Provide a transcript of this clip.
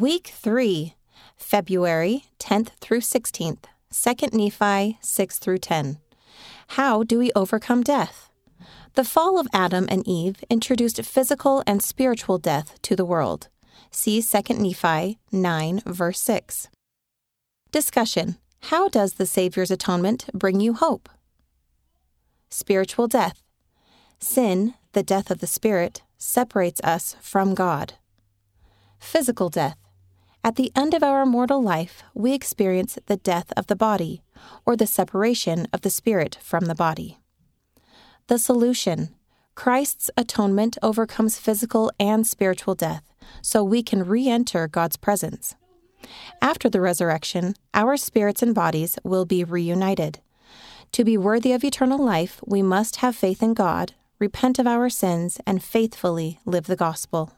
Week 3, February 10th through 16th, 2nd Nephi 6 through 10. How do we overcome death? The fall of Adam and Eve introduced physical and spiritual death to the world. See 2nd Nephi 9, verse 6. Discussion How does the Savior's atonement bring you hope? Spiritual death. Sin, the death of the spirit, separates us from God. Physical death. At the end of our mortal life, we experience the death of the body, or the separation of the spirit from the body. The solution Christ's atonement overcomes physical and spiritual death, so we can re enter God's presence. After the resurrection, our spirits and bodies will be reunited. To be worthy of eternal life, we must have faith in God, repent of our sins, and faithfully live the gospel.